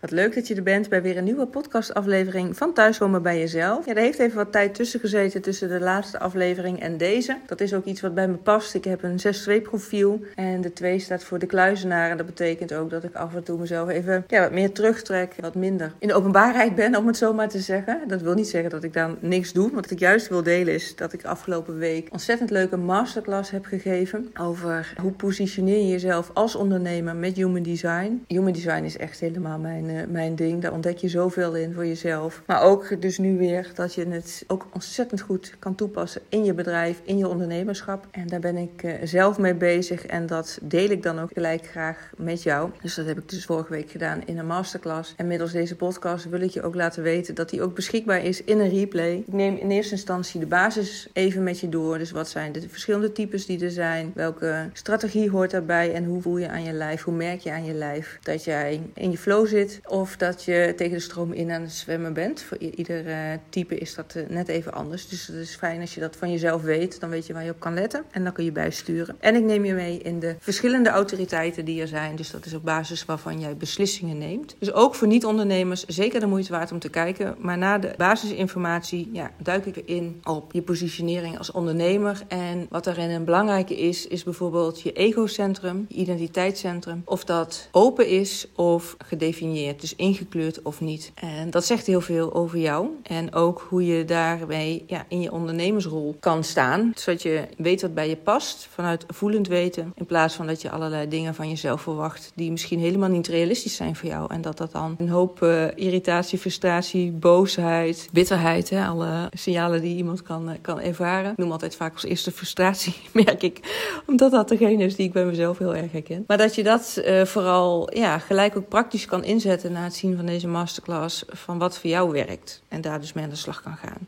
Wat leuk dat je er bent bij weer een nieuwe podcastaflevering van Thuiskomen bij Jezelf. Ja, er heeft even wat tijd tussen gezeten tussen de laatste aflevering en deze. Dat is ook iets wat bij me past. Ik heb een 6-2 profiel en de 2 staat voor de kluizenaar. En dat betekent ook dat ik af en toe mezelf even ja, wat meer terugtrek, wat minder in de openbaarheid ben, om het zo maar te zeggen. Dat wil niet zeggen dat ik dan niks doe. Wat ik juist wil delen is dat ik afgelopen week ontzettend leuke masterclass heb gegeven over hoe positioneer je jezelf als ondernemer met human design. Human design is echt helemaal mijn mijn, uh, mijn ding. Daar ontdek je zoveel in voor jezelf. Maar ook dus nu weer dat je het ook ontzettend goed kan toepassen in je bedrijf, in je ondernemerschap. En daar ben ik uh, zelf mee bezig en dat deel ik dan ook gelijk graag met jou. Dus dat heb ik dus vorige week gedaan in een masterclass. En middels deze podcast wil ik je ook laten weten dat die ook beschikbaar is in een replay. Ik neem in eerste instantie de basis even met je door. Dus wat zijn de verschillende types die er zijn? Welke strategie hoort daarbij? En hoe voel je aan je lijf? Hoe merk je aan je lijf dat jij in je flow zit? Of dat je tegen de stroom in aan het zwemmen bent. Voor ieder uh, type is dat uh, net even anders. Dus het is fijn als je dat van jezelf weet. Dan weet je waar je op kan letten. En dan kun je bijsturen. En ik neem je mee in de verschillende autoriteiten die er zijn. Dus dat is op basis waarvan jij beslissingen neemt. Dus ook voor niet-ondernemers zeker de moeite waard om te kijken. Maar na de basisinformatie ja, duik ik erin op je positionering als ondernemer. En wat daarin een belangrijke is, is bijvoorbeeld je egocentrum, je identiteitscentrum. Of dat open is of gedefinieerd dus ingekleurd of niet. En dat zegt heel veel over jou en ook hoe je daarmee ja, in je ondernemersrol kan staan. Zodat je weet wat bij je past, vanuit voelend weten, in plaats van dat je allerlei dingen van jezelf verwacht die misschien helemaal niet realistisch zijn voor jou. En dat dat dan een hoop uh, irritatie, frustratie, boosheid, bitterheid, hè, alle signalen die iemand kan, uh, kan ervaren. Ik noem altijd vaak als eerste frustratie, merk ik, omdat dat degene is die ik bij mezelf heel erg herken. Maar dat je dat uh, vooral ja, gelijk ook praktisch kan inzetten na het zien van deze masterclass van wat voor jou werkt. En daar dus mee aan de slag kan gaan.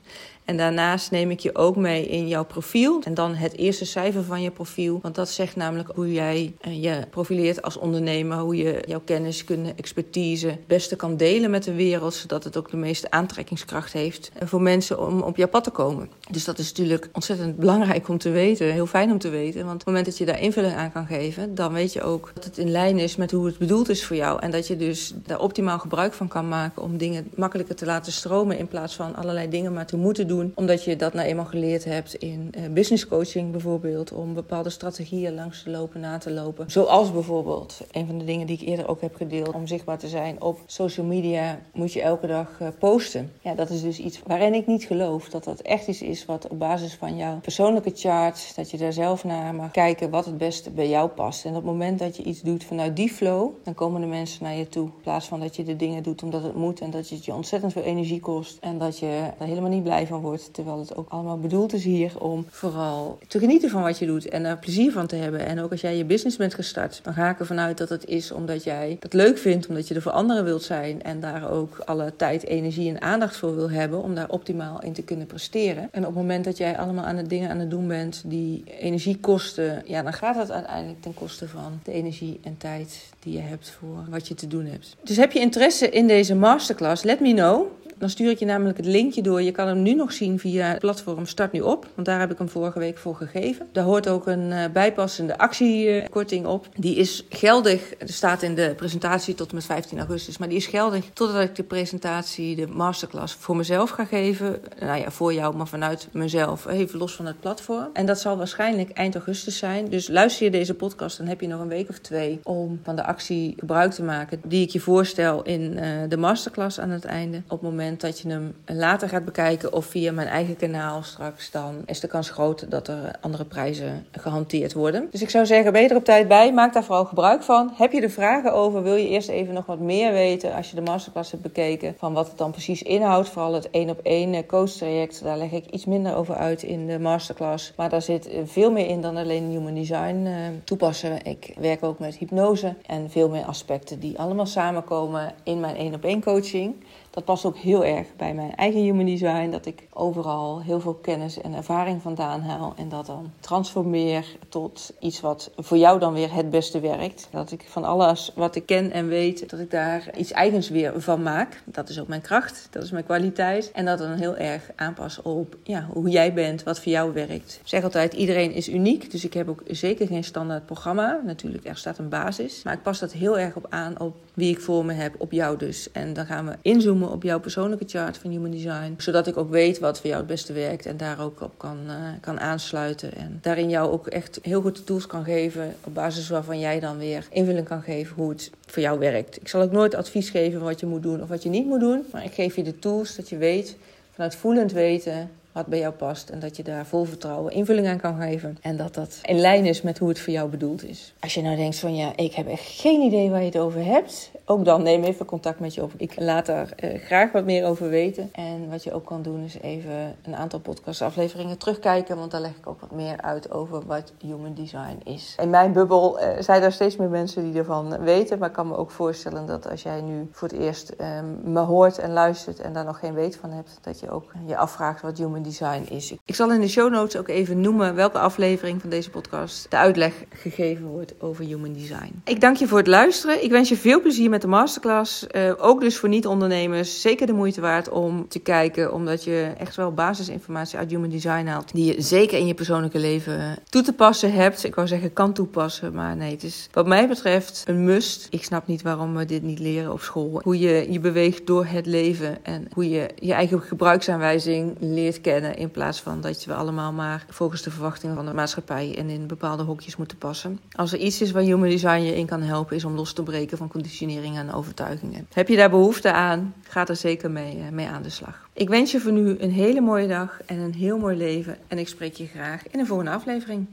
En daarnaast neem ik je ook mee in jouw profiel. En dan het eerste cijfer van je profiel. Want dat zegt namelijk hoe jij eh, je profileert als ondernemer. Hoe je jouw kennis, kunnen, expertise het beste kan delen met de wereld. Zodat het ook de meeste aantrekkingskracht heeft voor mensen om op jouw pad te komen. Dus dat is natuurlijk ontzettend belangrijk om te weten. Heel fijn om te weten. Want op het moment dat je daar invulling aan kan geven, dan weet je ook dat het in lijn is met hoe het bedoeld is voor jou. En dat je dus optimaal gebruik van kan maken om dingen makkelijker te laten stromen. In plaats van allerlei dingen maar te moeten doen omdat je dat nou eenmaal geleerd hebt in uh, business coaching bijvoorbeeld. Om bepaalde strategieën langs te lopen, na te lopen. Zoals bijvoorbeeld een van de dingen die ik eerder ook heb gedeeld. Om zichtbaar te zijn op social media moet je elke dag uh, posten. Ja, dat is dus iets waarin ik niet geloof. Dat dat echt iets is wat op basis van jouw persoonlijke chart. Dat je daar zelf naar mag kijken wat het beste bij jou past. En op het moment dat je iets doet vanuit die flow. Dan komen de mensen naar je toe. Plaats van dat je de dingen doet omdat het moet. En dat het je ontzettend veel energie kost. En dat je er helemaal niet blij van wordt. Terwijl het ook allemaal bedoeld is hier om vooral te genieten van wat je doet en er plezier van te hebben. En ook als jij je business bent gestart, dan ga ik ervan uit dat het is omdat jij het leuk vindt, omdat je er voor anderen wilt zijn en daar ook alle tijd, energie en aandacht voor wil hebben om daar optimaal in te kunnen presteren. En op het moment dat jij allemaal aan het dingen aan het doen bent die energie kosten, ja, dan gaat dat uiteindelijk ten koste van de energie en tijd die je hebt voor wat je te doen hebt. Dus heb je interesse in deze masterclass? Let me know. Dan stuur ik je namelijk het linkje door. Je kan hem nu nog zien via het platform Start Nu Op. Want daar heb ik hem vorige week voor gegeven. Daar hoort ook een uh, bijpassende actiekorting op. Die is geldig. Er staat in de presentatie tot en met 15 augustus. Maar die is geldig totdat ik de presentatie, de masterclass, voor mezelf ga geven. Nou ja, voor jou, maar vanuit mezelf. Even los van het platform. En dat zal waarschijnlijk eind augustus zijn. Dus luister je deze podcast, dan heb je nog een week of twee om van de actie gebruik te maken. Die ik je voorstel in uh, de masterclass aan het einde. Op het moment dat je hem later gaat bekijken of via mijn eigen kanaal straks, dan is de kans groot dat er andere prijzen gehanteerd worden. Dus ik zou zeggen, ben je er op tijd bij? Maak daar vooral gebruik van. Heb je er vragen over? Wil je eerst even nog wat meer weten als je de masterclass hebt bekeken van wat het dan precies inhoudt? Vooral het één op één coach traject. Daar leg ik iets minder over uit in de masterclass. Maar daar zit veel meer in dan alleen human design uh, toepassen. Ik werk ook met hypnose en veel meer aspecten die allemaal samenkomen in mijn één op één coaching dat past ook heel erg bij mijn eigen human design. Dat ik overal heel veel kennis en ervaring vandaan haal. En dat dan transformeer tot iets wat voor jou dan weer het beste werkt. Dat ik van alles wat ik ken en weet, dat ik daar iets eigens weer van maak. Dat is ook mijn kracht, dat is mijn kwaliteit. En dat dan heel erg aanpas op ja, hoe jij bent, wat voor jou werkt. Ik zeg altijd, iedereen is uniek. Dus ik heb ook zeker geen standaard programma. Natuurlijk, er staat een basis. Maar ik pas dat heel erg op aan op wie ik voor me heb, op jou dus. En dan gaan we inzoomen op jouw persoonlijke chart van Human Design. Zodat ik ook weet wat voor jou het beste werkt en daar ook op kan, uh, kan aansluiten. En daarin jou ook echt heel goed de tools kan geven op basis waarvan jij dan weer invulling kan geven hoe het voor jou werkt. Ik zal ook nooit advies geven wat je moet doen of wat je niet moet doen. Maar ik geef je de tools dat je weet, vanuit voelend weten wat bij jou past. En dat je daar vol vertrouwen invulling aan kan geven. En dat dat in lijn is met hoe het voor jou bedoeld is. Als je nou denkt van ja, ik heb echt geen idee waar je het over hebt. Ook dan neem even contact met je op. Ik laat daar uh, graag wat meer over weten. En wat je ook kan doen is even een aantal podcastafleveringen terugkijken. Want daar leg ik ook wat meer uit over wat human design is. In mijn bubbel uh, zijn er steeds meer mensen die ervan weten. Maar ik kan me ook voorstellen dat als jij nu voor het eerst um, me hoort en luistert en daar nog geen weet van hebt. Dat je ook je afvraagt wat human design is. Ik zal in de show notes ook even noemen welke aflevering van deze podcast de uitleg gegeven wordt over human design. Ik dank je voor het luisteren. Ik wens je veel plezier met de masterclass. Uh, ook dus voor niet-ondernemers zeker de moeite waard om te kijken, omdat je echt wel basisinformatie uit human design haalt, die je zeker in je persoonlijke leven toe te passen hebt. Ik wou zeggen kan toepassen, maar nee, het is wat mij betreft een must. Ik snap niet waarom we dit niet leren op school. Hoe je je beweegt door het leven en hoe je je eigen gebruiksaanwijzing leert kennen in plaats van dat we allemaal maar volgens de verwachtingen van de maatschappij en in bepaalde hokjes moeten passen. Als er iets is waar human design je in kan helpen, is om los te breken van conditionering en overtuigingen. Heb je daar behoefte aan? Ga er zeker mee, mee aan de slag. Ik wens je voor nu een hele mooie dag en een heel mooi leven. En ik spreek je graag in een volgende aflevering.